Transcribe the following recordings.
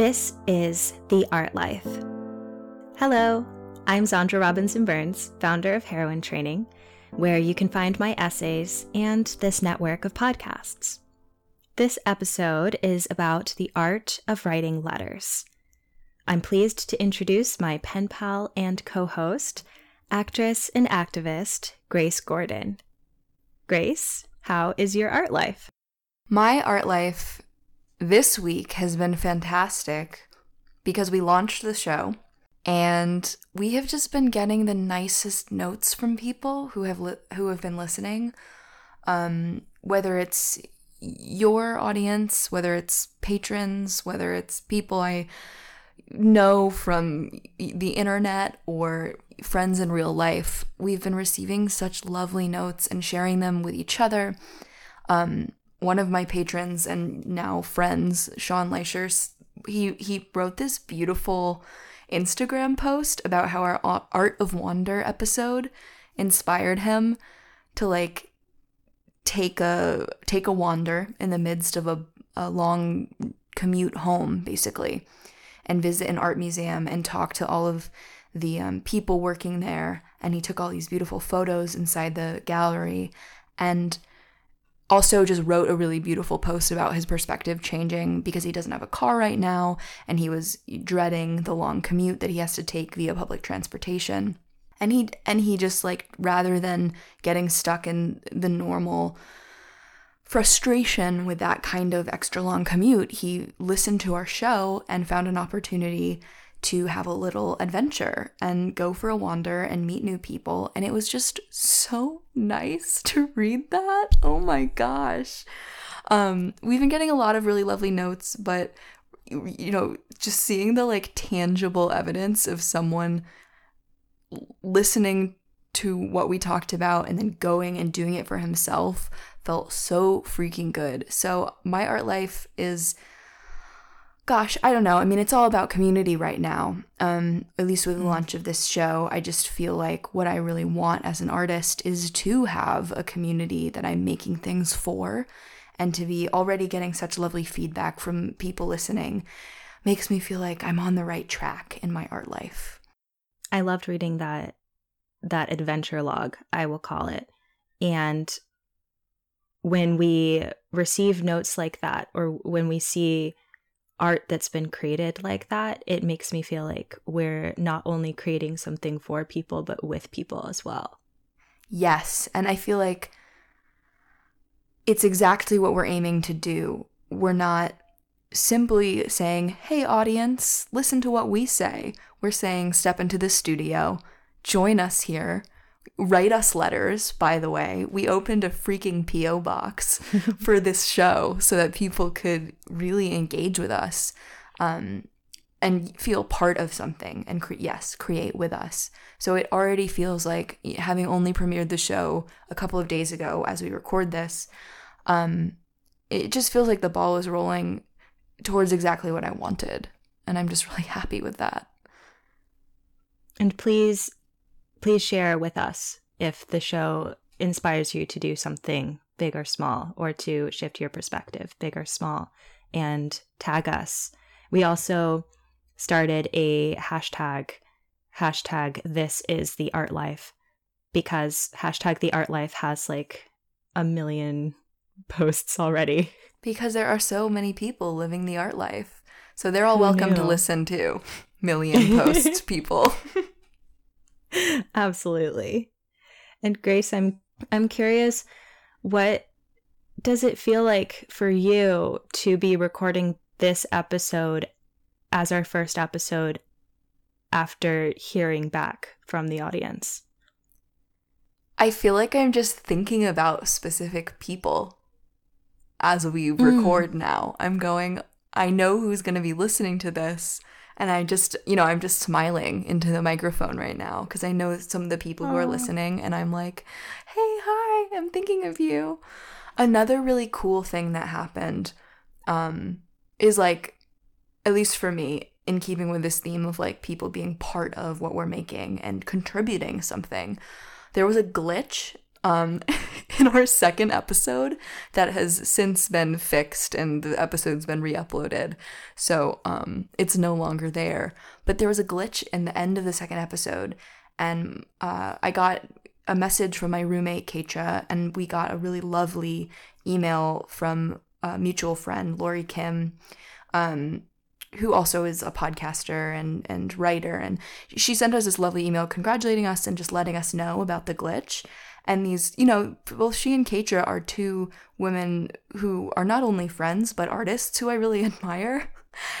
This is The Art Life. Hello, I'm Xandra Robinson Burns, founder of Heroine Training, where you can find my essays and this network of podcasts. This episode is about the art of writing letters. I'm pleased to introduce my pen pal and co host, actress and activist, Grace Gordon. Grace, how is your art life? My art life this week has been fantastic because we launched the show and we have just been getting the nicest notes from people who have li- who have been listening. Um, whether it's your audience whether it's patrons whether it's people i know from the internet or friends in real life we've been receiving such lovely notes and sharing them with each other. Um, one of my patrons and now friends, Sean Leischers, he he wrote this beautiful Instagram post about how our Art of Wander episode inspired him to like take a take a wander in the midst of a, a long commute home basically and visit an art museum and talk to all of the um, people working there. And he took all these beautiful photos inside the gallery. And also just wrote a really beautiful post about his perspective changing because he doesn't have a car right now and he was dreading the long commute that he has to take via public transportation. And he and he just like rather than getting stuck in the normal frustration with that kind of extra long commute he listened to our show and found an opportunity to have a little adventure and go for a wander and meet new people. And it was just so nice to read that. Oh my gosh. Um, we've been getting a lot of really lovely notes, but you know, just seeing the like tangible evidence of someone listening to what we talked about and then going and doing it for himself felt so freaking good. So, my art life is gosh, I don't know. I mean, it's all about community right now. Um, at least with the mm. launch of this show, I just feel like what I really want as an artist is to have a community that I'm making things for and to be already getting such lovely feedback from people listening makes me feel like I'm on the right track in my art life. I loved reading that that adventure log, I will call it. And when we receive notes like that or when we see art that's been created like that, it makes me feel like we're not only creating something for people, but with people as well. Yes. And I feel like it's exactly what we're aiming to do. We're not simply saying, hey, audience, listen to what we say. We're saying, step into the studio, join us here, write us letters, by the way. We opened a freaking P.O. box for this show so that people could really engage with us um, and feel part of something and, cre- yes, create with us. So it already feels like having only premiered the show a couple of days ago as we record this, um, it just feels like the ball is rolling towards exactly what I wanted. And I'm just really happy with that. And please please share with us if the show inspires you to do something big or small or to shift your perspective, big or small, and tag us. We also started a hashtag, hashtag this is the art life, because hashtag the art life has like a million posts already. Because there are so many people living the art life. So they're all Who welcome knew? to listen to. Million posts, people. Absolutely. And Grace, I'm I'm curious what does it feel like for you to be recording this episode as our first episode after hearing back from the audience? I feel like I'm just thinking about specific people as we mm. record mm. now. I'm going, I know who's going to be listening to this. And I just, you know, I'm just smiling into the microphone right now because I know some of the people who are listening, and I'm like, hey, hi, I'm thinking of you. Another really cool thing that happened um, is like, at least for me, in keeping with this theme of like people being part of what we're making and contributing something, there was a glitch um, in our second episode that has since been fixed and the episode's been re-uploaded so um, it's no longer there but there was a glitch in the end of the second episode and uh, i got a message from my roommate Keitra, and we got a really lovely email from a mutual friend lori kim um, who also is a podcaster and, and writer. And she sent us this lovely email congratulating us and just letting us know about the glitch. And these, you know, both she and Keitra are two women who are not only friends, but artists who I really admire.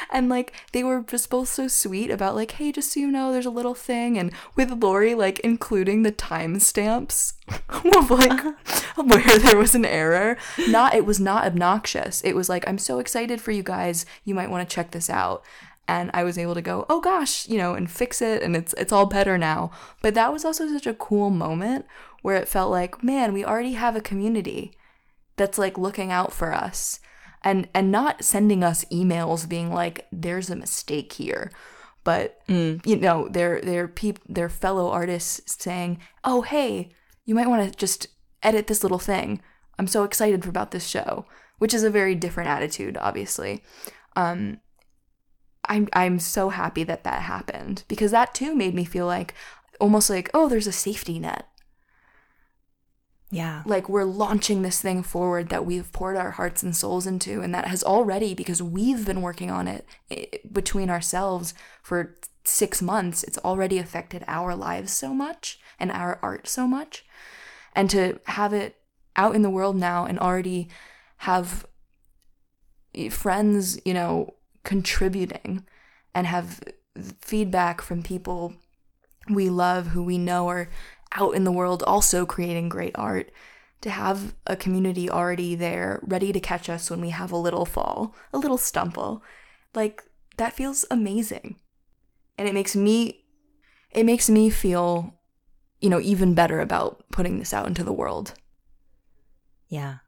And like they were just both so sweet about like, hey, just so you know, there's a little thing, and with Lori like including the timestamps of like where there was an error. Not it was not obnoxious. It was like, I'm so excited for you guys. You might want to check this out. And I was able to go, oh gosh, you know, and fix it, and it's it's all better now. But that was also such a cool moment where it felt like, man, we already have a community that's like looking out for us and and not sending us emails being like there's a mistake here. But mm. you know they're they're peop- they're fellow artists saying oh hey you might want to just edit this little thing. I'm so excited about this show which is a very different attitude obviously. Um i'm i'm so happy that that happened because that too made me feel like almost like oh there's a safety net yeah. Like we're launching this thing forward that we've poured our hearts and souls into, and that has already, because we've been working on it between ourselves for six months, it's already affected our lives so much and our art so much. And to have it out in the world now and already have eh, friends, you know, contributing and have feedback from people we love who we know are out in the world also creating great art to have a community already there ready to catch us when we have a little fall, a little stumble. Like that feels amazing. And it makes me it makes me feel you know even better about putting this out into the world. Yeah.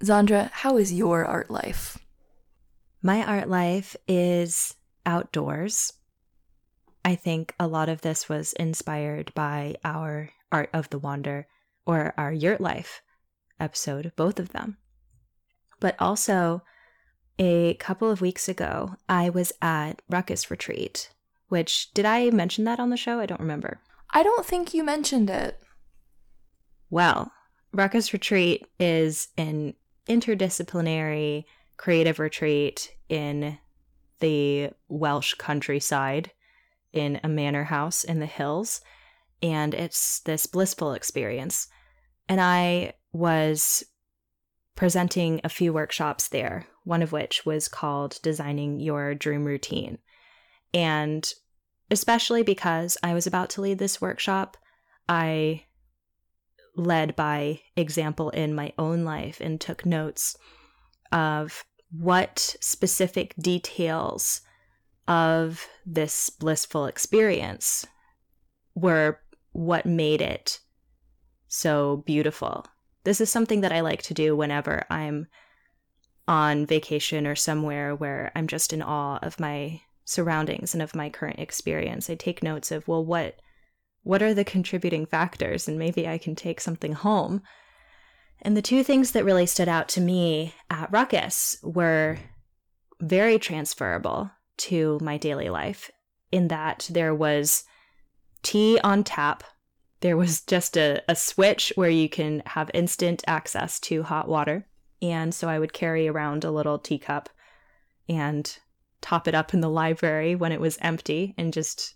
Xandra, how is your art life? My art life is outdoors. I think a lot of this was inspired by our Art of the Wander or our Yurt Life episode, both of them. But also, a couple of weeks ago, I was at Ruckus Retreat, which did I mention that on the show? I don't remember. I don't think you mentioned it. Well, Ruckus Retreat is an interdisciplinary creative retreat in the Welsh countryside in a manor house in the hills. And it's this blissful experience. And I was presenting a few workshops there, one of which was called Designing Your Dream Routine. And especially because I was about to lead this workshop, I led by example in my own life and took notes of what specific details of this blissful experience were what made it so beautiful. This is something that I like to do whenever I'm on vacation or somewhere where I'm just in awe of my surroundings and of my current experience. I take notes of, well, what what are the contributing factors and maybe I can take something home. And the two things that really stood out to me at Ruckus were very transferable to my daily life in that there was tea on tap. There was just a, a switch where you can have instant access to hot water. And so I would carry around a little teacup and top it up in the library when it was empty and just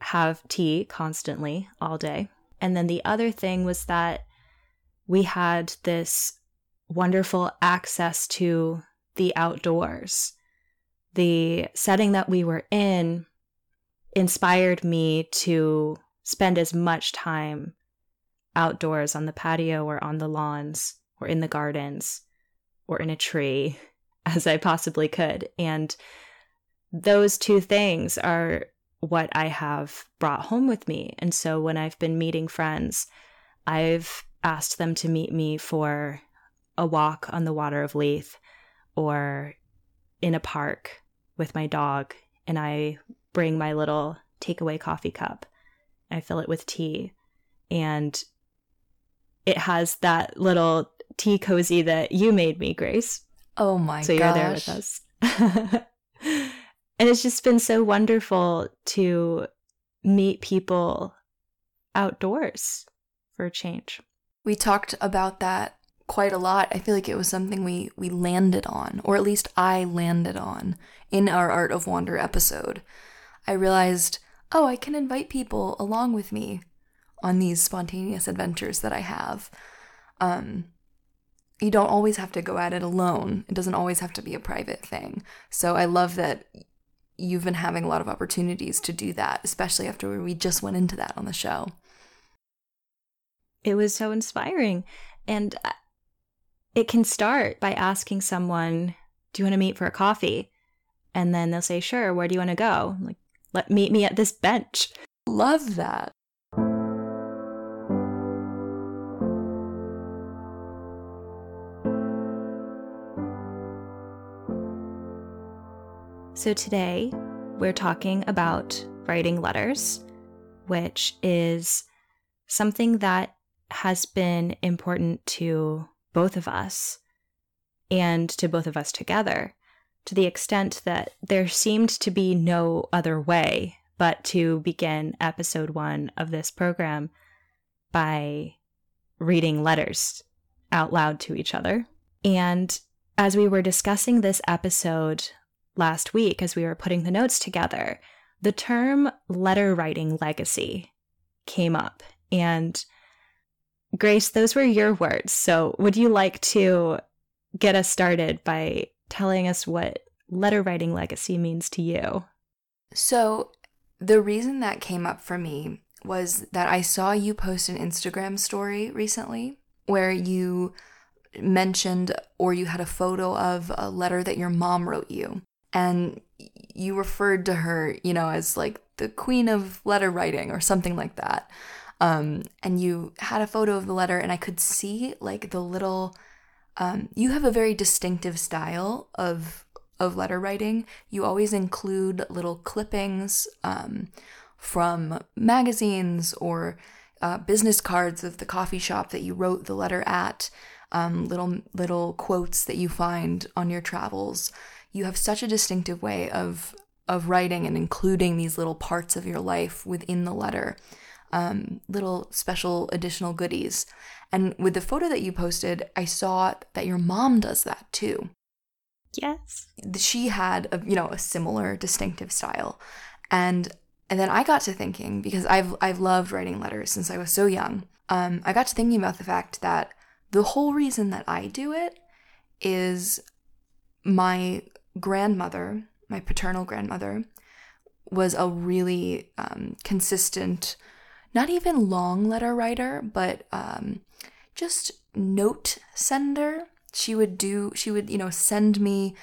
have tea constantly all day. And then the other thing was that we had this wonderful access to the outdoors the setting that we were in inspired me to spend as much time outdoors on the patio or on the lawns or in the gardens or in a tree as I possibly could. And those two things are what I have brought home with me. And so when I've been meeting friends, I've asked them to meet me for a walk on the water of Leith or in a park with my dog and I bring my little takeaway coffee cup. I fill it with tea and it has that little tea cozy that you made me, Grace. Oh my so gosh. you're there with us. and it's just been so wonderful to meet people outdoors for a change. We talked about that quite a lot. I feel like it was something we we landed on, or at least I landed on in our Art of Wander episode. I realized, oh, I can invite people along with me on these spontaneous adventures that I have. Um you don't always have to go at it alone. It doesn't always have to be a private thing. So I love that you've been having a lot of opportunities to do that, especially after we just went into that on the show. It was so inspiring. And it can start by asking someone, Do you want to meet for a coffee? And then they'll say, Sure, where do you want to go? like, let meet me at this bench. Love that. So today we're talking about writing letters, which is something that has been important to both of us and to both of us together to the extent that there seemed to be no other way but to begin episode one of this program by reading letters out loud to each other. And as we were discussing this episode last week, as we were putting the notes together, the term letter writing legacy came up. And Grace, those were your words. So would you like to get us started by telling us what letter writing legacy means to you? So, the reason that came up for me was that I saw you post an Instagram story recently where you mentioned or you had a photo of a letter that your mom wrote you. And you referred to her, you know, as like the queen of letter writing or something like that. Um, and you had a photo of the letter, and I could see like the little. Um, you have a very distinctive style of of letter writing. You always include little clippings um, from magazines or uh, business cards of the coffee shop that you wrote the letter at. Um, little little quotes that you find on your travels. You have such a distinctive way of of writing and including these little parts of your life within the letter um, little special additional goodies. And with the photo that you posted, I saw that your mom does that too. Yes. She had a you know a similar distinctive style, and and then I got to thinking because I've I've loved writing letters since I was so young. Um, I got to thinking about the fact that the whole reason that I do it is my grandmother, my paternal grandmother, was a really um, consistent not even long letter writer, but um, just note sender. She would do, she would, you know, send me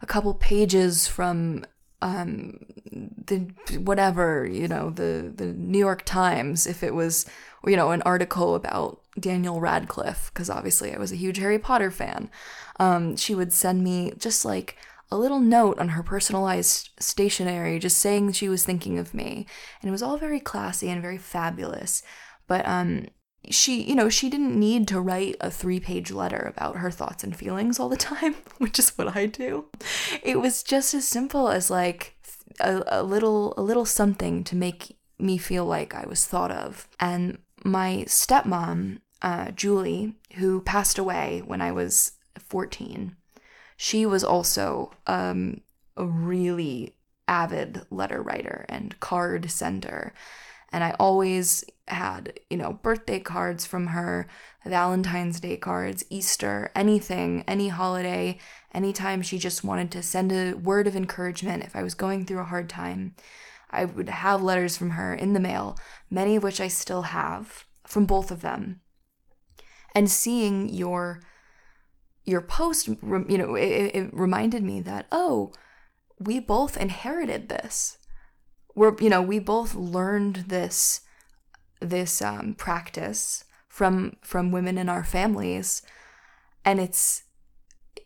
a couple pages from um, the whatever, you know, the the New York Times, if it was, you know, an article about Daniel Radcliffe, because obviously I was a huge Harry Potter fan. Um, she would send me just like a little note on her personalized stationery just saying she was thinking of me. And it was all very classy and very fabulous. But um she, you know, she didn't need to write a three-page letter about her thoughts and feelings all the time, which is what I do. It was just as simple as like a, a little a little something to make me feel like I was thought of. And my stepmom, uh, Julie, who passed away when I was 14, she was also um, a really avid letter writer and card sender. And I always had, you know, birthday cards from her, Valentine's Day cards, Easter, anything, any holiday, anytime she just wanted to send a word of encouragement if I was going through a hard time. I would have letters from her in the mail, many of which I still have from both of them. And seeing your your post, you know, it, it reminded me that, oh, we both inherited this. We're, you know, we both learned this, this um, practice from from women in our families, and it's,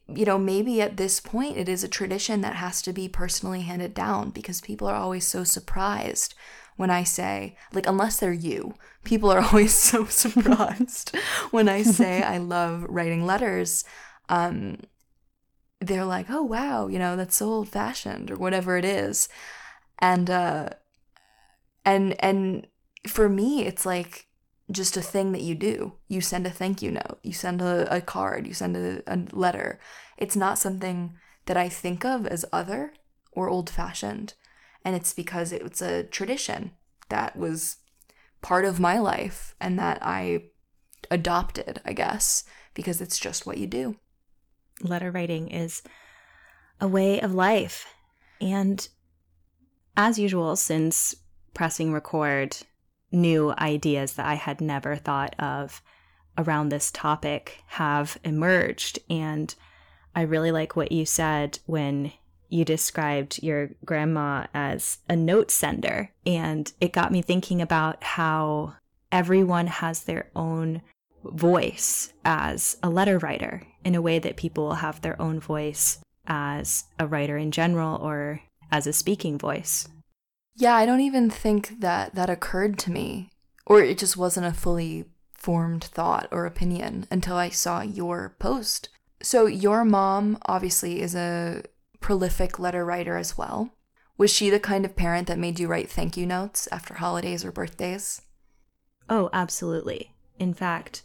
you know, maybe at this point it is a tradition that has to be personally handed down because people are always so surprised when I say, like, unless they're you, people are always so surprised when I say I love writing letters. Um, they're like, oh, wow, you know, that's so old fashioned or whatever it is. And, uh, and, and for me, it's like just a thing that you do. You send a thank you note, you send a, a card, you send a, a letter. It's not something that I think of as other or old fashioned. And it's because it's a tradition that was part of my life and that I adopted, I guess, because it's just what you do. Letter writing is a way of life. And as usual, since pressing record, new ideas that I had never thought of around this topic have emerged. And I really like what you said when you described your grandma as a note sender. And it got me thinking about how everyone has their own voice as a letter writer in a way that people will have their own voice as a writer in general or as a speaking voice. Yeah, I don't even think that that occurred to me, or it just wasn't a fully formed thought or opinion until I saw your post. So, your mom obviously is a prolific letter writer as well. Was she the kind of parent that made you write thank you notes after holidays or birthdays? Oh, absolutely. In fact,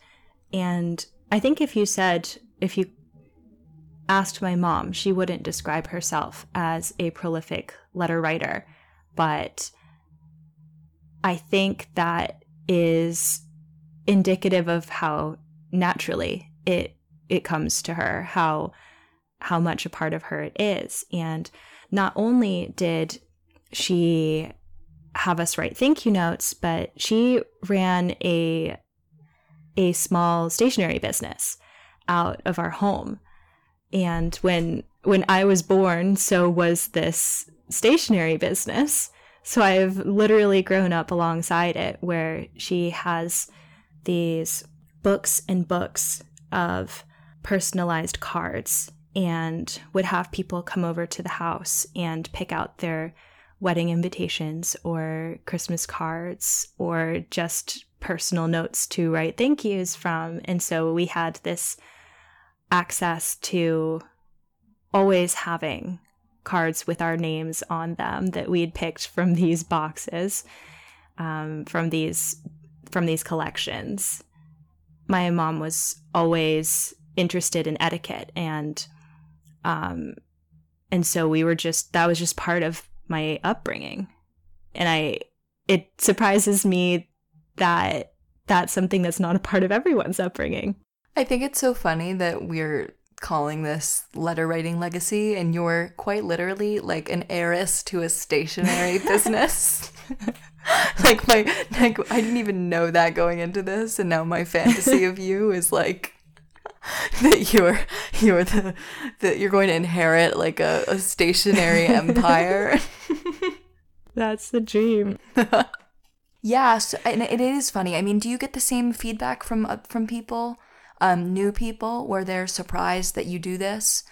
and I think if you said, if you asked my mom, she wouldn't describe herself as a prolific letter writer but I think that is indicative of how naturally it it comes to her, how how much a part of her it is. And not only did she have us write thank you notes, but she ran a a small stationery business out of our home. And when when I was born, so was this stationery business. So I've literally grown up alongside it where she has these books and books of personalized cards and would have people come over to the house and pick out their wedding invitations or Christmas cards or just personal notes to write thank yous from. And so we had this access to always having cards with our names on them that we had picked from these boxes, um, from these from these collections. My mom was always interested in etiquette, and um, and so we were just that was just part of my upbringing, and I it surprises me that that's something that's not a part of everyone's upbringing. I think it's so funny that we're calling this letter writing legacy, and you're quite literally like an heiress to a stationery business. like my like I didn't even know that going into this, and now my fantasy of you is like that you're you're the that you're going to inherit like a, a stationery empire. That's the dream. Yeah, so, and it is funny. I mean, do you get the same feedback from uh, from people um, new people where they're surprised that you do this?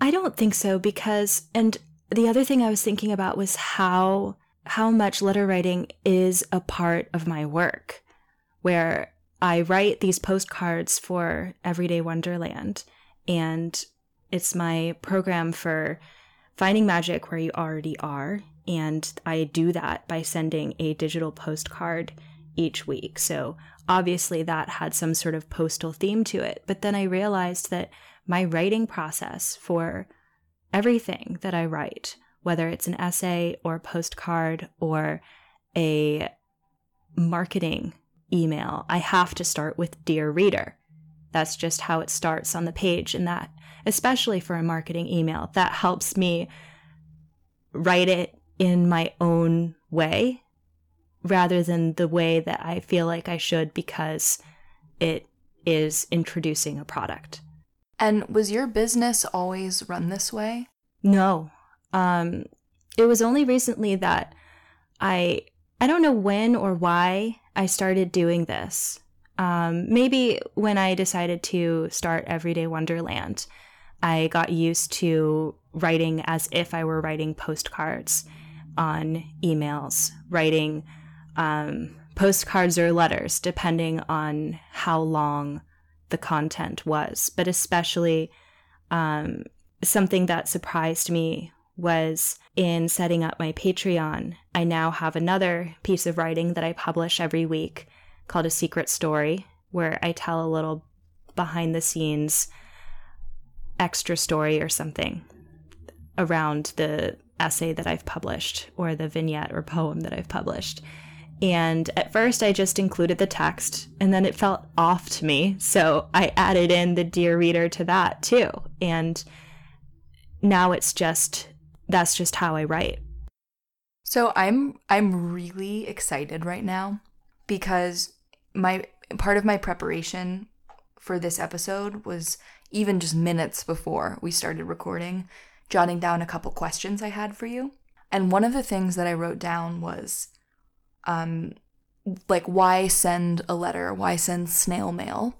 I don't think so because, and the other thing I was thinking about was how how much letter writing is a part of my work, where I write these postcards for Everyday Wonderland, and it's my program for finding magic where you already are. And I do that by sending a digital postcard each week. So obviously that had some sort of postal theme to it. But then I realized that my writing process for everything that I write, whether it's an essay or a postcard or a marketing email, I have to start with Dear Reader. That's just how it starts on the page. And that, especially for a marketing email, that helps me write it in my own way rather than the way that I feel like I should because it is introducing a product. And was your business always run this way? No. Um it was only recently that I I don't know when or why I started doing this. Um maybe when I decided to start Everyday Wonderland, I got used to writing as if I were writing postcards on emails, writing um, postcards or letters, depending on how long the content was. But especially um, something that surprised me was in setting up my Patreon. I now have another piece of writing that I publish every week called A Secret Story, where I tell a little behind the scenes extra story or something around the essay that I've published or the vignette or poem that I've published. And at first, I just included the text, and then it felt off to me. So I added in the Dear Reader to that too. And now it's just that's just how I write. So I'm I'm really excited right now because my part of my preparation for this episode was even just minutes before we started recording, jotting down a couple questions I had for you. And one of the things that I wrote down was um like why send a letter, why send snail mail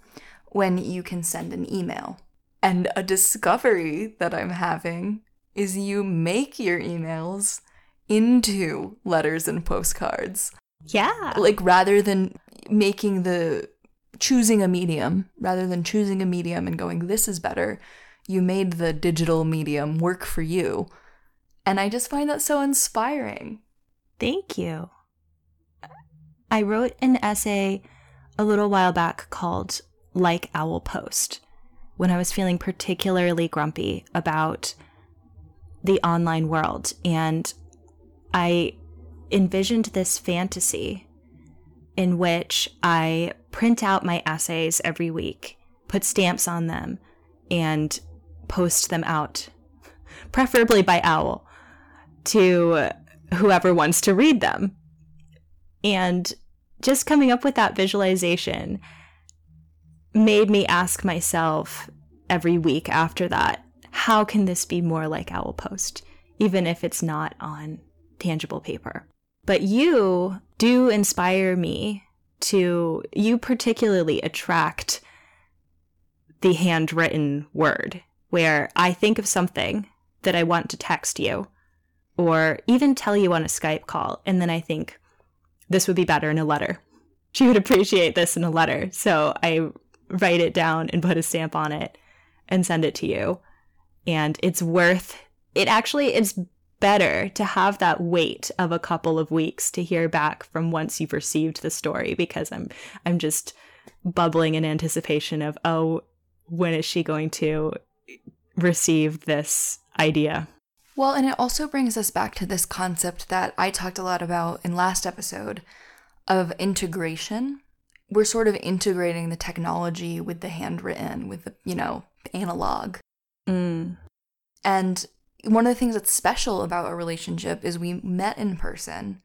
when you can send an email? And a discovery that I'm having is you make your emails into letters and postcards. Yeah. Like rather than making the choosing a medium, rather than choosing a medium and going, this is better, you made the digital medium work for you. And I just find that so inspiring. Thank you. I wrote an essay a little while back called Like Owl Post when I was feeling particularly grumpy about the online world. And I envisioned this fantasy in which I print out my essays every week, put stamps on them, and post them out, preferably by owl, to whoever wants to read them. And just coming up with that visualization made me ask myself every week after that how can this be more like Owl Post, even if it's not on tangible paper? But you do inspire me to, you particularly attract the handwritten word, where I think of something that I want to text you or even tell you on a Skype call, and then I think this would be better in a letter. She would appreciate this in a letter. So I write it down and put a stamp on it and send it to you and it's worth it actually is better to have that wait of a couple of weeks to hear back from once you've received the story because I'm I'm just bubbling in anticipation of oh when is she going to receive this idea well and it also brings us back to this concept that I talked a lot about in last episode of integration we're sort of integrating the technology with the handwritten with the you know analog Mm. And one of the things that's special about a relationship is we met in person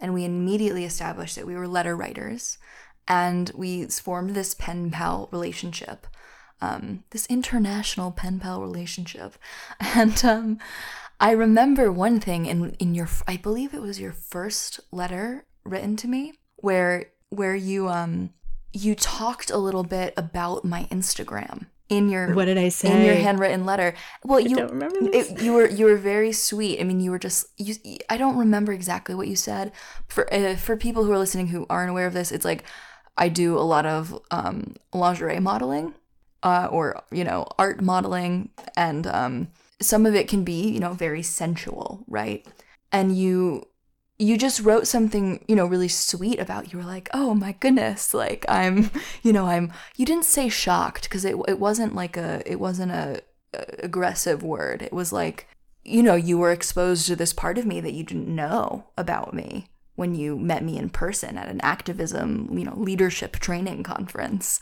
and we immediately established that we were letter writers and we formed this pen pal relationship. Um, this international pen pal relationship. And um, I remember one thing in, in your, I believe it was your first letter written to me, where where you um you talked a little bit about my Instagram in your what did I say in your handwritten letter. Well, you I don't remember this. It, you were you were very sweet. I mean, you were just you. I don't remember exactly what you said. For uh, for people who are listening who aren't aware of this, it's like I do a lot of um, lingerie modeling, uh, or you know, art modeling, and um, some of it can be you know very sensual, right? And you you just wrote something, you know, really sweet about. You were like, "Oh my goodness, like I'm, you know, I'm." You didn't say shocked because it it wasn't like a it wasn't a, a aggressive word. It was like, you know, you were exposed to this part of me that you didn't know about me when you met me in person at an activism, you know, leadership training conference.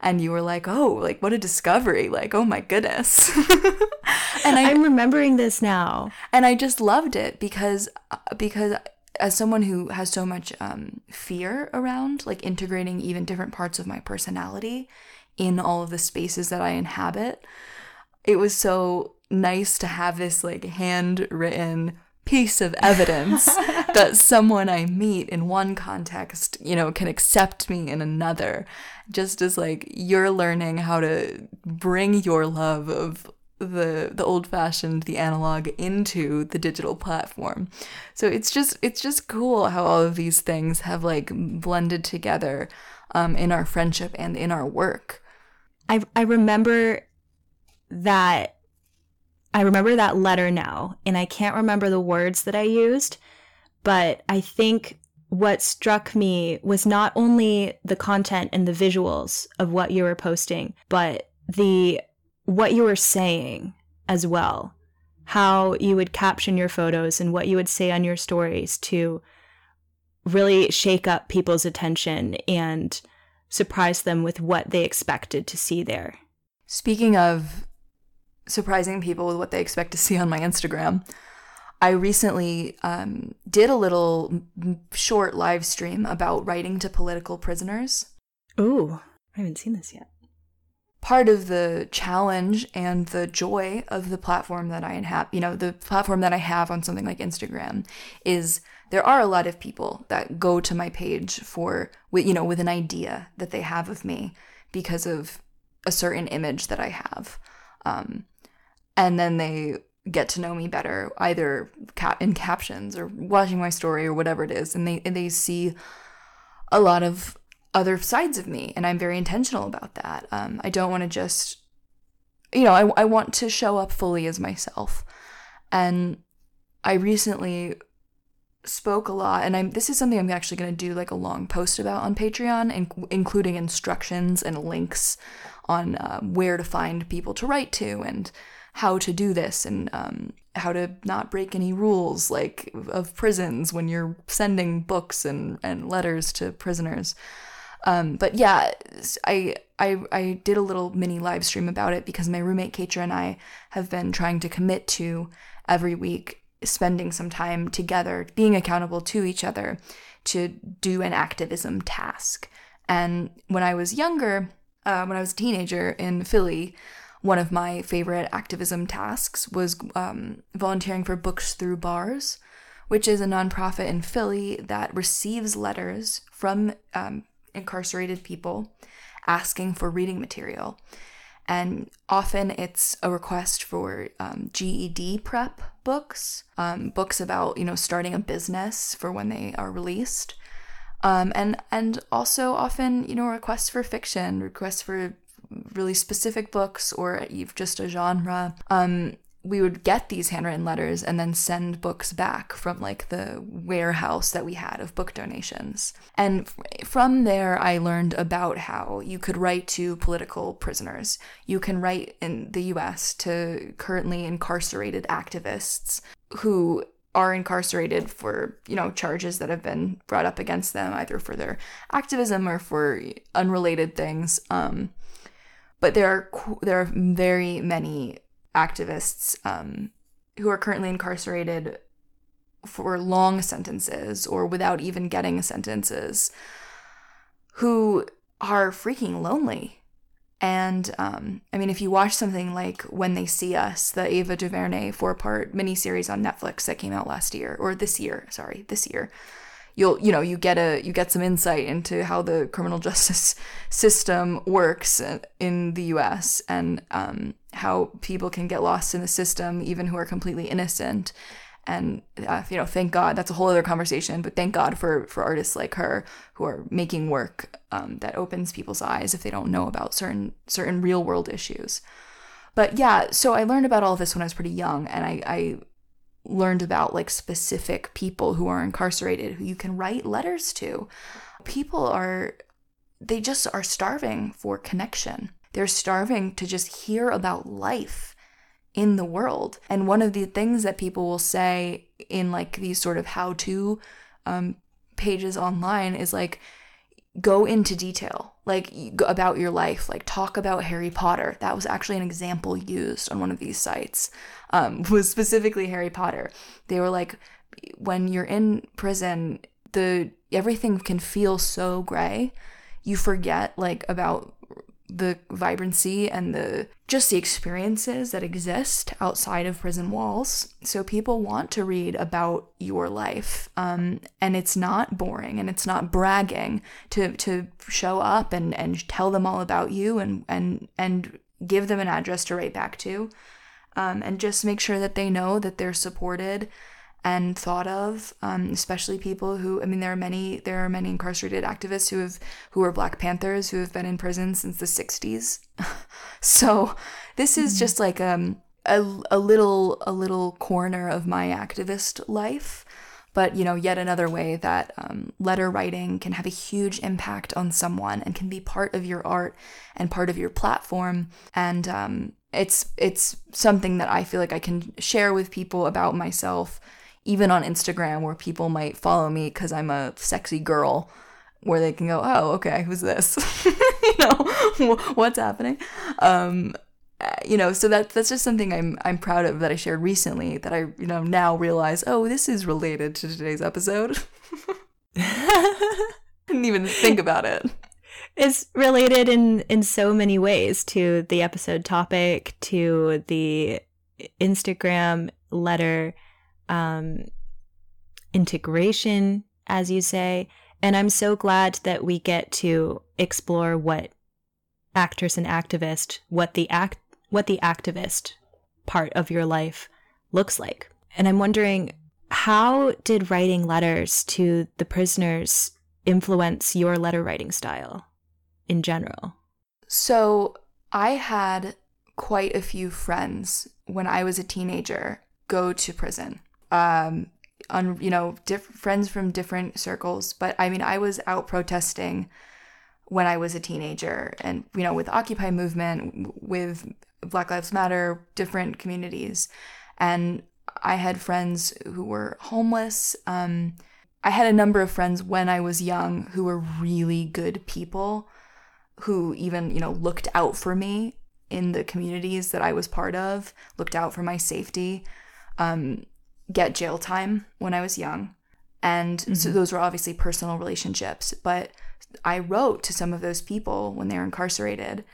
And you were like, "Oh, like what a discovery. Like, oh my goodness." and I, I'm remembering this now. And I just loved it because because as someone who has so much um, fear around like integrating even different parts of my personality in all of the spaces that I inhabit, it was so nice to have this like handwritten piece of evidence that someone I meet in one context, you know, can accept me in another. Just as like you're learning how to bring your love of the the old fashioned the analog into the digital platform so it's just it's just cool how all of these things have like blended together um, in our friendship and in our work I I remember that I remember that letter now, and I can't remember the words that I used, but I think what struck me was not only the content and the visuals of what you were posting, but the what you were saying as well. How you would caption your photos and what you would say on your stories to really shake up people's attention and surprise them with what they expected to see there. Speaking of surprising people with what they expect to see on my Instagram, I recently um, did a little short live stream about writing to political prisoners. Ooh, I haven't seen this yet. Part of the challenge and the joy of the platform that I have, you know, the platform that I have on something like Instagram is there are a lot of people that go to my page for you know with an idea that they have of me because of a certain image that I have, um, and then they get to know me better either in captions or watching my story or whatever it is, and they and they see a lot of other sides of me, and I'm very intentional about that. Um, I don't want to just you know I, I want to show up fully as myself and I recently spoke a lot and I'm this is something I'm actually going to do like a long post about on Patreon in, including instructions and links on uh, where to find people to write to and how to do this and um, how to not break any rules like of prisons when you're sending books and, and letters to prisoners. Um, but yeah, I, I I did a little mini live stream about it because my roommate Keitra and I have been trying to commit to every week spending some time together, being accountable to each other to do an activism task. And when I was younger, uh, when I was a teenager in Philly, one of my favorite activism tasks was um, volunteering for Books Through Bars, which is a nonprofit in Philly that receives letters from um, incarcerated people asking for reading material. And often it's a request for um, GED prep books, um, books about you know starting a business for when they are released, um, and and also often you know requests for fiction, requests for really specific books or just a genre. Um, we would get these handwritten letters and then send books back from like the warehouse that we had of book donations. And from there, I learned about how you could write to political prisoners. You can write in the US to currently incarcerated activists who are incarcerated for you know charges that have been brought up against them either for their activism or for unrelated things um, but there are there are very many activists um, who are currently incarcerated for long sentences or without even getting sentences who are freaking lonely. And um, I mean, if you watch something like When They See Us, the Ava DuVernay four part miniseries on Netflix that came out last year, or this year, sorry, this year, you'll you know you get a you get some insight into how the criminal justice system works in the U.S. and um, how people can get lost in the system even who are completely innocent. And uh, you know, thank God that's a whole other conversation. But thank God for for artists like her who are making work um, that opens people's eyes if they don't know about certain certain real world issues. But yeah, so I learned about all this when I was pretty young, and I, I learned about like specific people who are incarcerated who you can write letters to. People are, they just are starving for connection. They're starving to just hear about life in the world. And one of the things that people will say in like these sort of how to um, pages online is like, go into detail like about your life like talk about harry potter. That was actually an example used on one of these sites um, was specifically harry potter. They were like when you're in prison the everything can feel so gray. You forget like about the vibrancy and the just the experiences that exist outside of prison walls. So people want to read about your life, um, and it's not boring and it's not bragging to to show up and and tell them all about you and and and give them an address to write back to. um, and just make sure that they know that they're supported and thought of, um, especially people who I mean there are many there are many incarcerated activists who have who are Black Panthers who have been in prison since the 60s. so this is mm-hmm. just like um a, a little a little corner of my activist life but you know yet another way that um, letter writing can have a huge impact on someone and can be part of your art and part of your platform and um, it's it's something that i feel like i can share with people about myself even on Instagram where people might follow me because I'm a sexy girl, where they can go, oh, okay, who's this? you know, what's happening? Um, you know, so that that's just something I'm I'm proud of that I shared recently that I you know now realize, oh, this is related to today's episode. Didn't even think about it. It's related in in so many ways to the episode topic, to the Instagram letter um, integration, as you say. And I'm so glad that we get to explore what actress and activist, what the act, what the activist part of your life looks like. And I'm wondering, how did writing letters to the prisoners influence your letter writing style in general? So I had quite a few friends when I was a teenager go to prison um, on you know diff- friends from different circles. But I mean, I was out protesting when I was a teenager, and you know, with Occupy movement, with Black Lives Matter, different communities, and I had friends who were homeless. Um, I had a number of friends when I was young who were really good people who even, you know, looked out for me in the communities that I was part of, looked out for my safety. Um, get jail time when I was young. And mm-hmm. so those were obviously personal relationships. But I wrote to some of those people when they were incarcerated.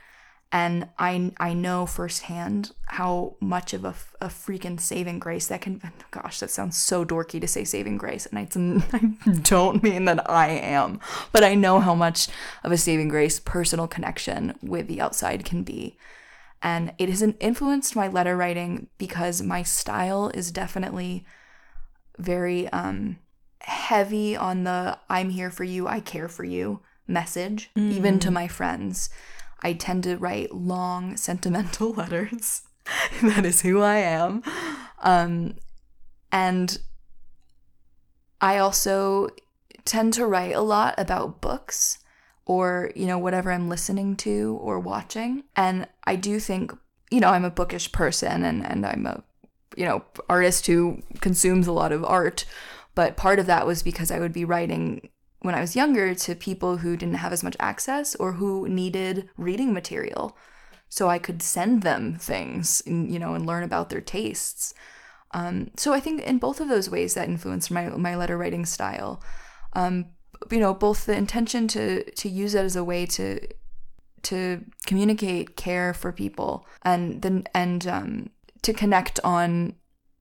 And I, I know firsthand how much of a, a freaking saving grace that can. Gosh, that sounds so dorky to say saving grace. And I, I don't mean that I am. But I know how much of a saving grace personal connection with the outside can be. And it has influenced my letter writing because my style is definitely very um, heavy on the I'm here for you, I care for you message, mm. even to mm. my friends. I tend to write long, sentimental letters. that is who I am. Um, and I also tend to write a lot about books or, you know, whatever I'm listening to or watching. And I do think, you know, I'm a bookish person and, and I'm a, you know, artist who consumes a lot of art. But part of that was because I would be writing when I was younger to people who didn't have as much access or who needed reading material. So I could send them things, and, you know, and learn about their tastes. Um, so I think in both of those ways that influenced my my letter writing style. Um, you know both the intention to to use it as a way to to communicate care for people and then and um, to connect on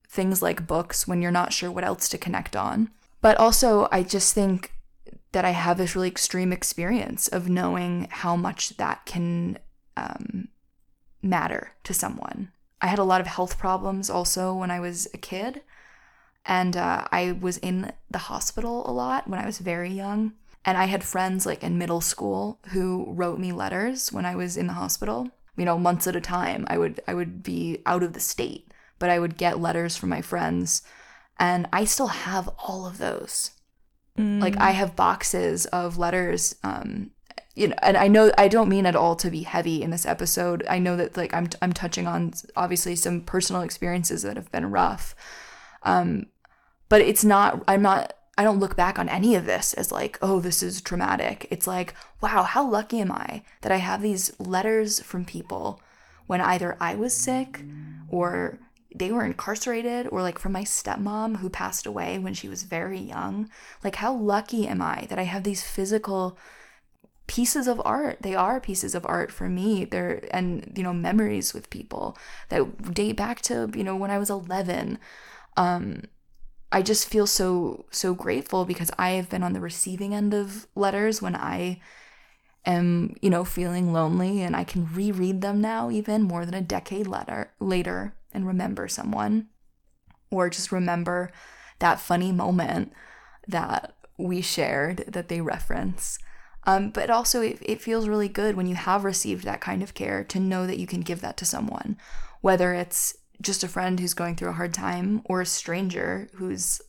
things like books when you're not sure what else to connect on. But also i just think that i have this really extreme experience of knowing how much that can um, matter to someone. I had a lot of health problems also when i was a kid and uh, I was in the hospital a lot when I was very young. And I had friends like in middle school who wrote me letters when I was in the hospital. You know, months at a time. I would I would be out of the state, but I would get letters from my friends, and I still have all of those. Mm. Like I have boxes of letters um, you know and i know i don't mean at all to be heavy in this episode i know that like i'm i'm touching on obviously some personal experiences that have been rough um but it's not, I'm not, I don't look back on any of this as like, oh, this is traumatic. It's like, wow, how lucky am I that I have these letters from people when either I was sick or they were incarcerated or like from my stepmom who passed away when she was very young. Like, how lucky am I that I have these physical pieces of art they are pieces of art for me they're and you know memories with people that date back to you know when i was 11 um I just feel so so grateful because I have been on the receiving end of letters when I am, you know, feeling lonely and I can reread them now, even more than a decade later, later and remember someone or just remember that funny moment that we shared that they reference. Um, but also, it, it feels really good when you have received that kind of care to know that you can give that to someone, whether it's just a friend who's going through a hard time or a stranger who's,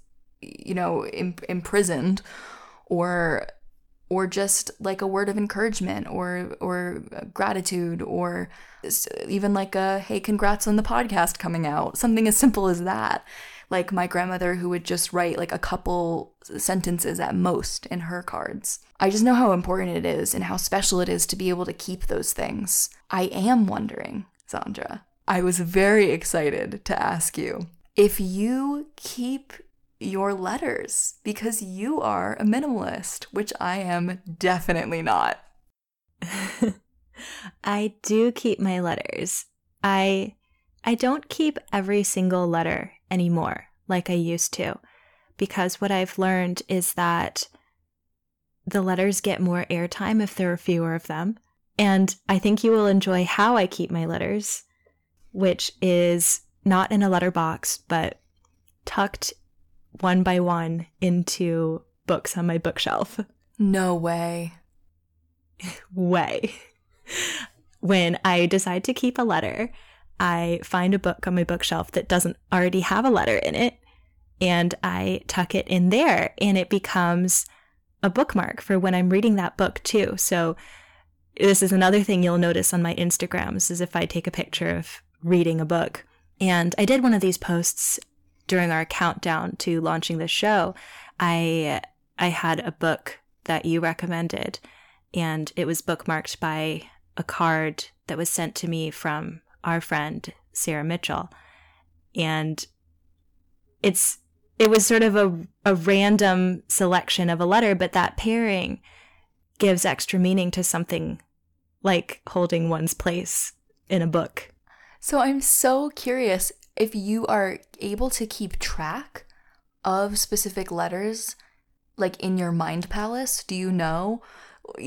you know, Im- imprisoned or or just like a word of encouragement or or gratitude or even like a hey congrats on the podcast coming out something as simple as that. Like my grandmother who would just write like a couple sentences at most in her cards. I just know how important it is and how special it is to be able to keep those things. I am wondering Xandra i was very excited to ask you if you keep your letters because you are a minimalist, which I am definitely not. I do keep my letters. I I don't keep every single letter anymore like I used to because what I've learned is that the letters get more airtime if there are fewer of them. And I think you will enjoy how I keep my letters, which is not in a letterbox, but tucked one by one into books on my bookshelf. No way. way. when I decide to keep a letter, I find a book on my bookshelf that doesn't already have a letter in it and I tuck it in there and it becomes a bookmark for when I'm reading that book too. So this is another thing you'll notice on my Instagrams is if I take a picture of reading a book. And I did one of these posts during our countdown to launching the show, I I had a book that you recommended, and it was bookmarked by a card that was sent to me from our friend Sarah Mitchell, and it's it was sort of a a random selection of a letter, but that pairing gives extra meaning to something like holding one's place in a book. So I'm so curious if you are able to keep track of specific letters like in your mind palace. Do you know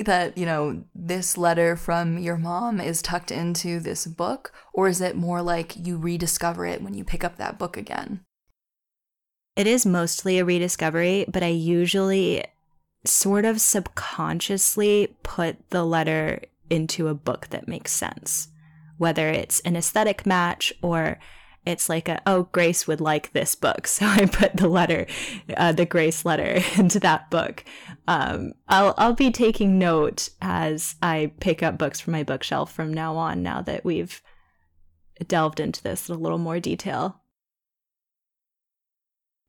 that you know this letter from your mom is tucked into this book or is it more like you rediscover it when you pick up that book again? It is mostly a rediscovery but i usually sort of subconsciously put the letter into a book that makes sense whether it's an aesthetic match or it's like a oh grace would like this book. So i put the letter uh, the grace letter into that book. Um, i'll i'll be taking note as i pick up books from my bookshelf from now on now that we've delved into this in a little more detail.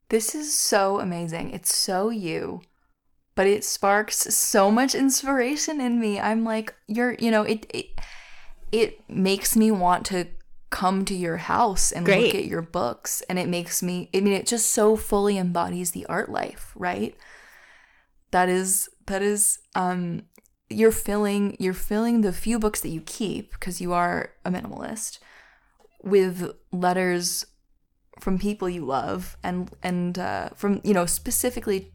This is so amazing. It's so you but it sparks so much inspiration in me. I'm like you're you know it it, it makes me want to come to your house and Great. look at your books. And it makes me i mean it just so fully embodies the art life right? That is that is um you're filling you're filling the few books that you keep because you are a minimalist with letters from people you love and and uh, from you know specifically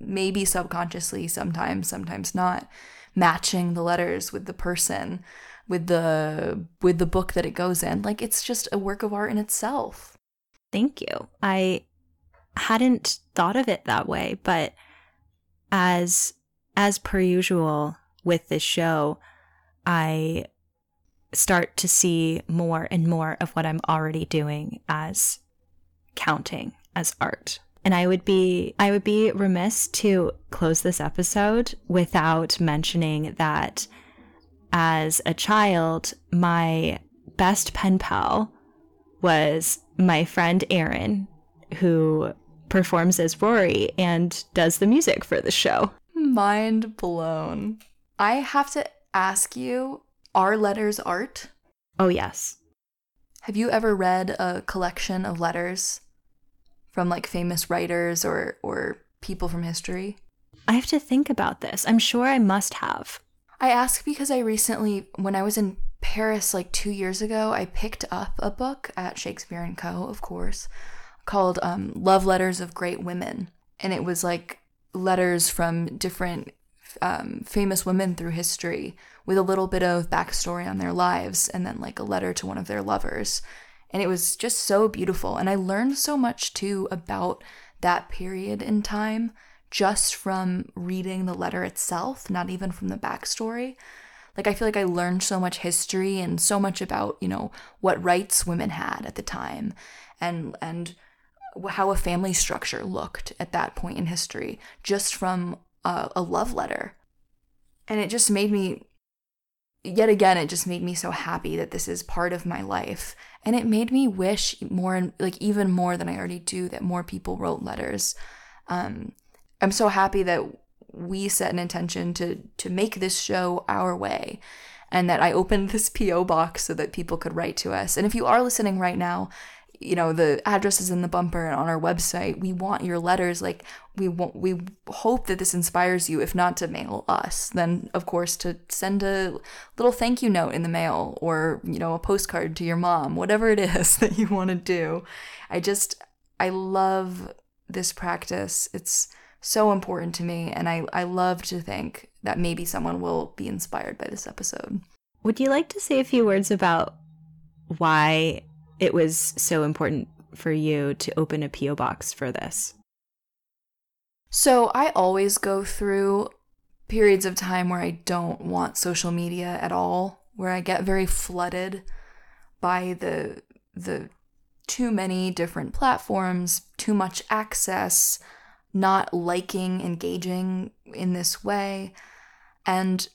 maybe subconsciously sometimes sometimes not matching the letters with the person with the with the book that it goes in. Like it's just a work of art in itself. Thank you. I hadn't thought of it that way, but as as per usual with this show, I start to see more and more of what I'm already doing as counting as art. And I would be I would be remiss to close this episode without mentioning that as a child, my best pen pal was my friend Aaron, who performs as Rorie and does the music for the show. Mind blown. I have to ask you are letters art? Oh, yes. Have you ever read a collection of letters from like famous writers or, or people from history? I have to think about this. I'm sure I must have. I ask because I recently, when I was in Paris like two years ago, I picked up a book at Shakespeare and Co., of course, called um, Love Letters of Great Women. And it was like letters from different um, famous women through history with a little bit of backstory on their lives and then like a letter to one of their lovers. And it was just so beautiful. And I learned so much too about that period in time just from reading the letter itself, not even from the backstory. Like, I feel like I learned so much history and so much about, you know, what rights women had at the time and, and, how a family structure looked at that point in history just from a, a love letter. And it just made me yet again, it just made me so happy that this is part of my life. And it made me wish more and like even more than I already do that more people wrote letters. Um, I'm so happy that we set an intention to to make this show our way and that I opened this PO box so that people could write to us. And if you are listening right now you know the address is in the bumper and on our website. We want your letters. Like we want we hope that this inspires you if not to mail us then of course to send a little thank you note in the mail or you know a postcard to your mom whatever it is that you want to do. I just i love this practice. It's so important to me and i i love to think that maybe someone will be inspired by this episode would you like to say a few words about why it was so important for you to open a P.O. box for this? So I always go through periods of time where I don't want social media at all, where I get very flooded by the the too many different platforms, too much access, not liking engaging in this way. And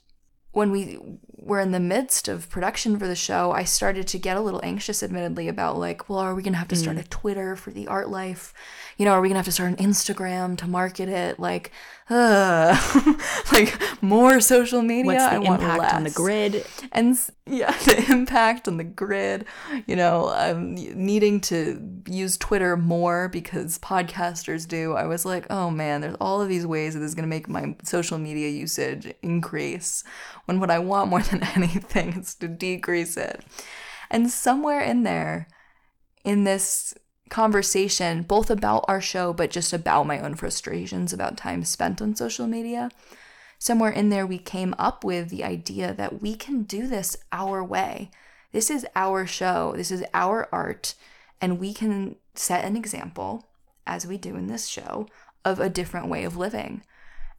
when we were in the midst of production for the show, I started to get a little anxious, admittedly, about like, well, are we going to have to start mm. a Twitter for the art life? You know, are we going to have to start an Instagram to market it? Like, uh, like more social media. What's the I impact on the grid? And yeah, the impact on the grid. You know, um, needing to use Twitter more because podcasters do. I was like, oh man, there's all of these ways that this is going to make my social media usage increase. When what I want more than anything is to decrease it. And somewhere in there, in this conversation, both about our show, but just about my own frustrations about time spent on social media. Somewhere in there, we came up with the idea that we can do this our way. This is our show, this is our art, and we can set an example, as we do in this show, of a different way of living.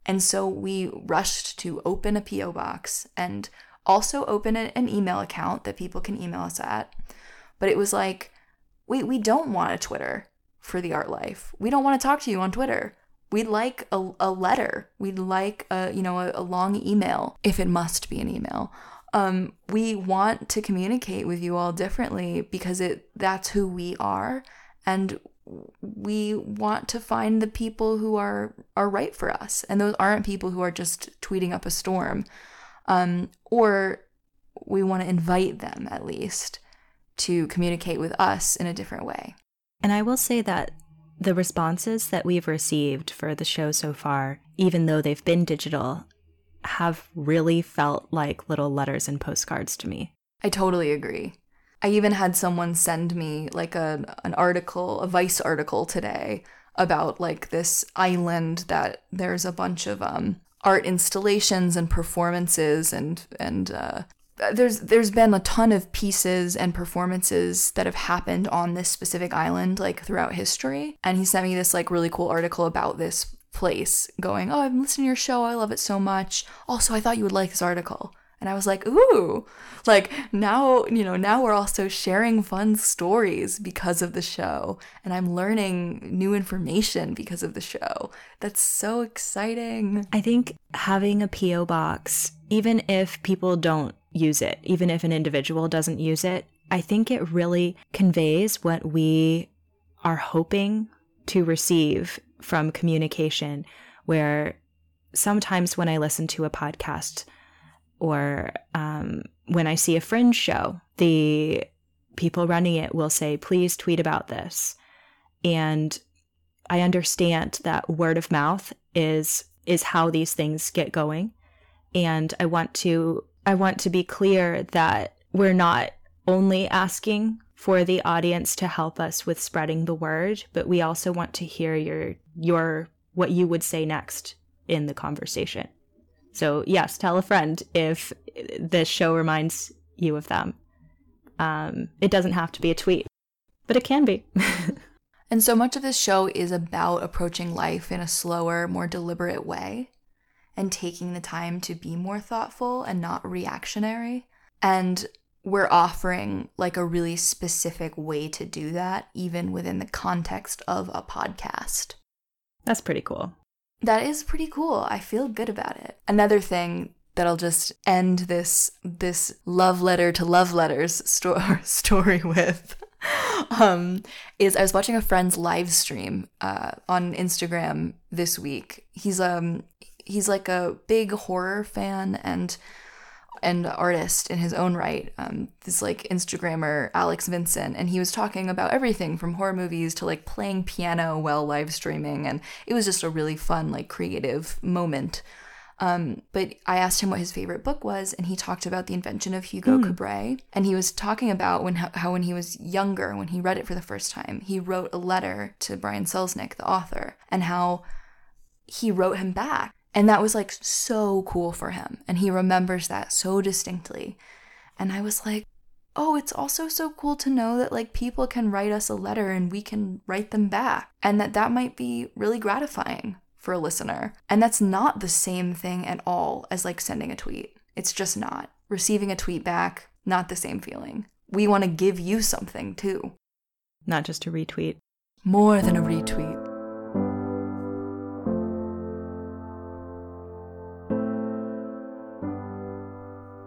And so we rushed to open a P.O. box and also open an email account that people can email us at. But it was like, we, we don't want a Twitter for the art life. We don't want to talk to you on Twitter. We'd like a, a letter. We'd like a, you know, a, a long email, if it must be an email. Um, we want to communicate with you all differently because it that's who we are and we want to find the people who are are right for us and those aren't people who are just tweeting up a storm um, or we want to invite them at least to communicate with us in a different way. And I will say that the responses that we've received for the show so far, even though they've been digital, have really felt like little letters and postcards to me. I totally agree. I even had someone send me like a, an article, a Vice article today about like this island that there's a bunch of um, art installations and performances and and uh, Uh, there's there's been a ton of pieces and performances that have happened on this specific island like throughout history. And he sent me this like really cool article about this place going oh i'm listening to your show. I love it so much. Also i thought you would like this article. And i was like ooh. Like now you know now we're also sharing fun stories because of the show. And i'm learning new information because of the show. That's so exciting. I think having a po box even if people don't use it, even if an individual doesn't use it. I think it really conveys what we are hoping to receive from communication, where sometimes when I listen to a podcast or um, when I see a fringe show, the people running it will say, please tweet about this. And I understand that word of mouth is is how these things get going. And I want to I want to be clear that we're not only asking for the audience to help us with spreading the word, but we also want to hear your your what you would say next in the conversation. So, yes, tell a friend if this show reminds you of them. Um, it doesn't have to be a tweet, but it can be. and so much of this show is about approaching life in a slower, more deliberate way and taking the time to be more thoughtful and not reactionary. And we're offering like a really specific way to do that, even within the context of a podcast. That's pretty cool. That is pretty cool. I feel good about it. Another thing that I'll just end this this love letter to love letters sto- story with um, is I was watching a friend's live stream uh, on Instagram this week. He's um he's like a big horror fan and and artist in his own right. Um, this like Instagrammer Alex Vincent, and he was talking about everything from horror movies to like playing piano while live streaming, and it was just a really fun like creative moment. Um, but I asked him what his favorite book was, and he talked about the invention of Hugo mm. Cabret. And he was talking about when how when he was younger, when he read it for the first time, he wrote a letter to Brian Selznick, the author, and how he wrote him back and that was like so cool for him. And he remembers that so distinctly. And I was like, oh, it's also so cool to know that like people can write us a letter and we can write them back. And that that might be really gratifying for a listener. And that's not the same thing at all as like sending a tweet. It's just not. Receiving a tweet back, not the same feeling. We want to give you something too. Not just a retweet. More than a retweet.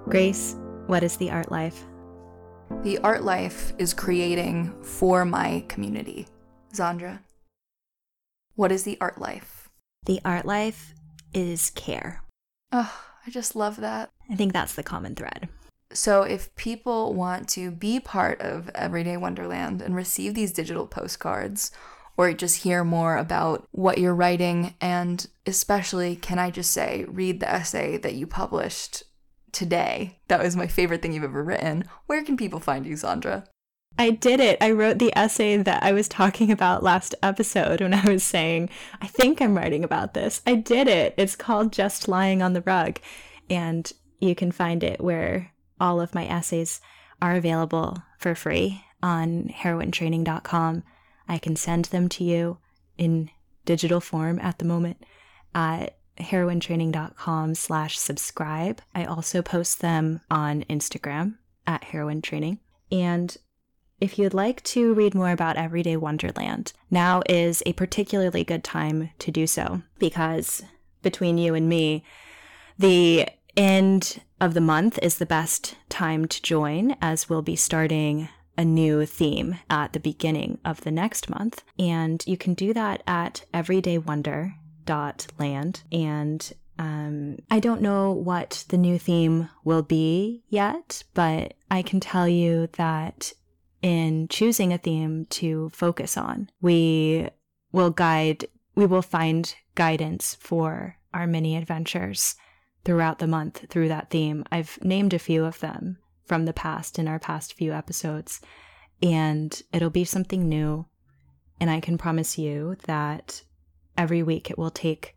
Grace, what is the art life? The art life is creating for my community. Xandra, what is the art life? The art life is care. Oh, I just love that. I think that's the common thread. So, if people want to be part of Everyday Wonderland and receive these digital postcards, or just hear more about what you're writing, and especially, can I just say, read the essay that you published today. That was my favorite thing you've ever written. Where can people find you, Xandra? I did it. I wrote the essay that I was talking about last episode when I was saying, I think I'm writing about this. I did it. It's called Just Lying on the Rug. And you can find it where all of my essays are available for free on heroinetraining.com. I can send them to you in digital form at the moment at heroinetraining.com slash subscribe. I also post them on Instagram at heroine training. And if you'd like to read more about Everyday Wonderland, now is a particularly good time to do so because between you and me, the end of the month is the best time to join as we'll be starting a new theme at the beginning of the next month. And you can do that at Everyday Wonder dot land and um, I don't know what the new theme will be yet, but I can tell you that in choosing a theme to focus on, we will guide, we will find guidance for our mini adventures throughout the month through that theme. I've named a few of them from the past in our past few episodes, and it'll be something new. And I can promise you that every week it will take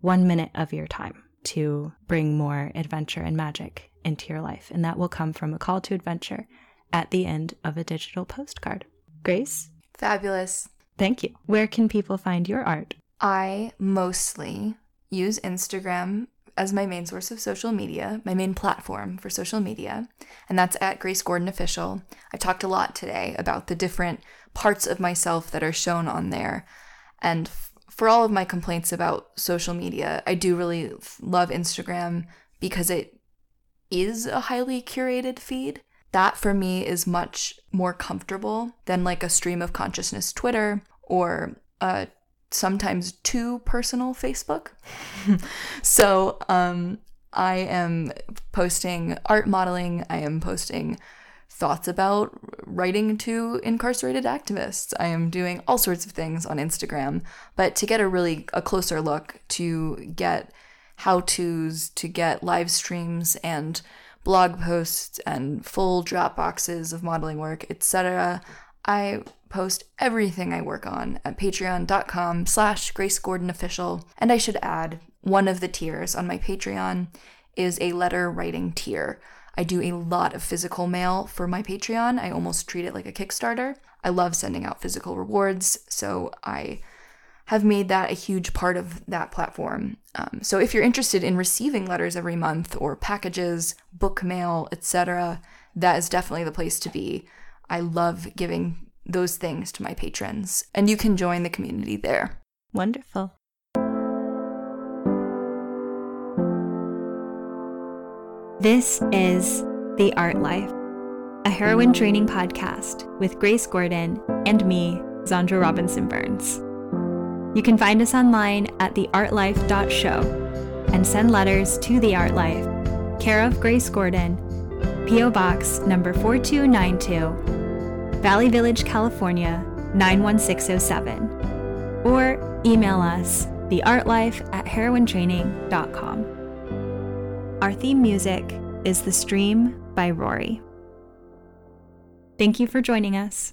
one minute of your time to bring more adventure and magic into your life. And that will come from a call to adventure at the end of a digital postcard. Grace? Fabulous. Thank you. Where can people find your art? I mostly use Instagram as my main source of social media, my main platform for social media, and that's at Grace Gordon Official. I talked a lot today about the different parts of myself that are shown on there. And for all of my complaints about social media, I do really love Instagram because it is a highly curated feed. That for me is much more comfortable than like a stream of consciousness Twitter or uh, sometimes too personal Facebook. so um, I am posting art modeling, I am posting thoughts about writing to incarcerated activists. I am doing all sorts of things on Instagram, but to get a really a closer look, to get how-tos, to get live streams and blog posts and full Dropboxes of modeling work, etc. I post everything I work on at patreon.com slash Grace Gordon Official. And I should add, one of the tiers on my Patreon is a letter writing tier. I do a lot of physical mail for my Patreon. I almost treat it like a Kickstarter. I love sending out physical rewards, so I have made that a huge part of that platform. Um, so if you're interested in receiving letters every month or packages, book mail, etc., that is definitely the place to be. I love giving those things to my patrons, and you can join the community there. Wonderful. This is The Art Life, a heroine training podcast with Grace Gordon and me, Xandra Robinson Burns. You can find us online at theartlife.show and send letters to The Art Life, care of Grace Gordon, P.O. Box number 4292, Valley Village, California 91607, or email us theartlife at heroinetraining.com. Our theme music is The Stream by Rorie. Thank you for joining us.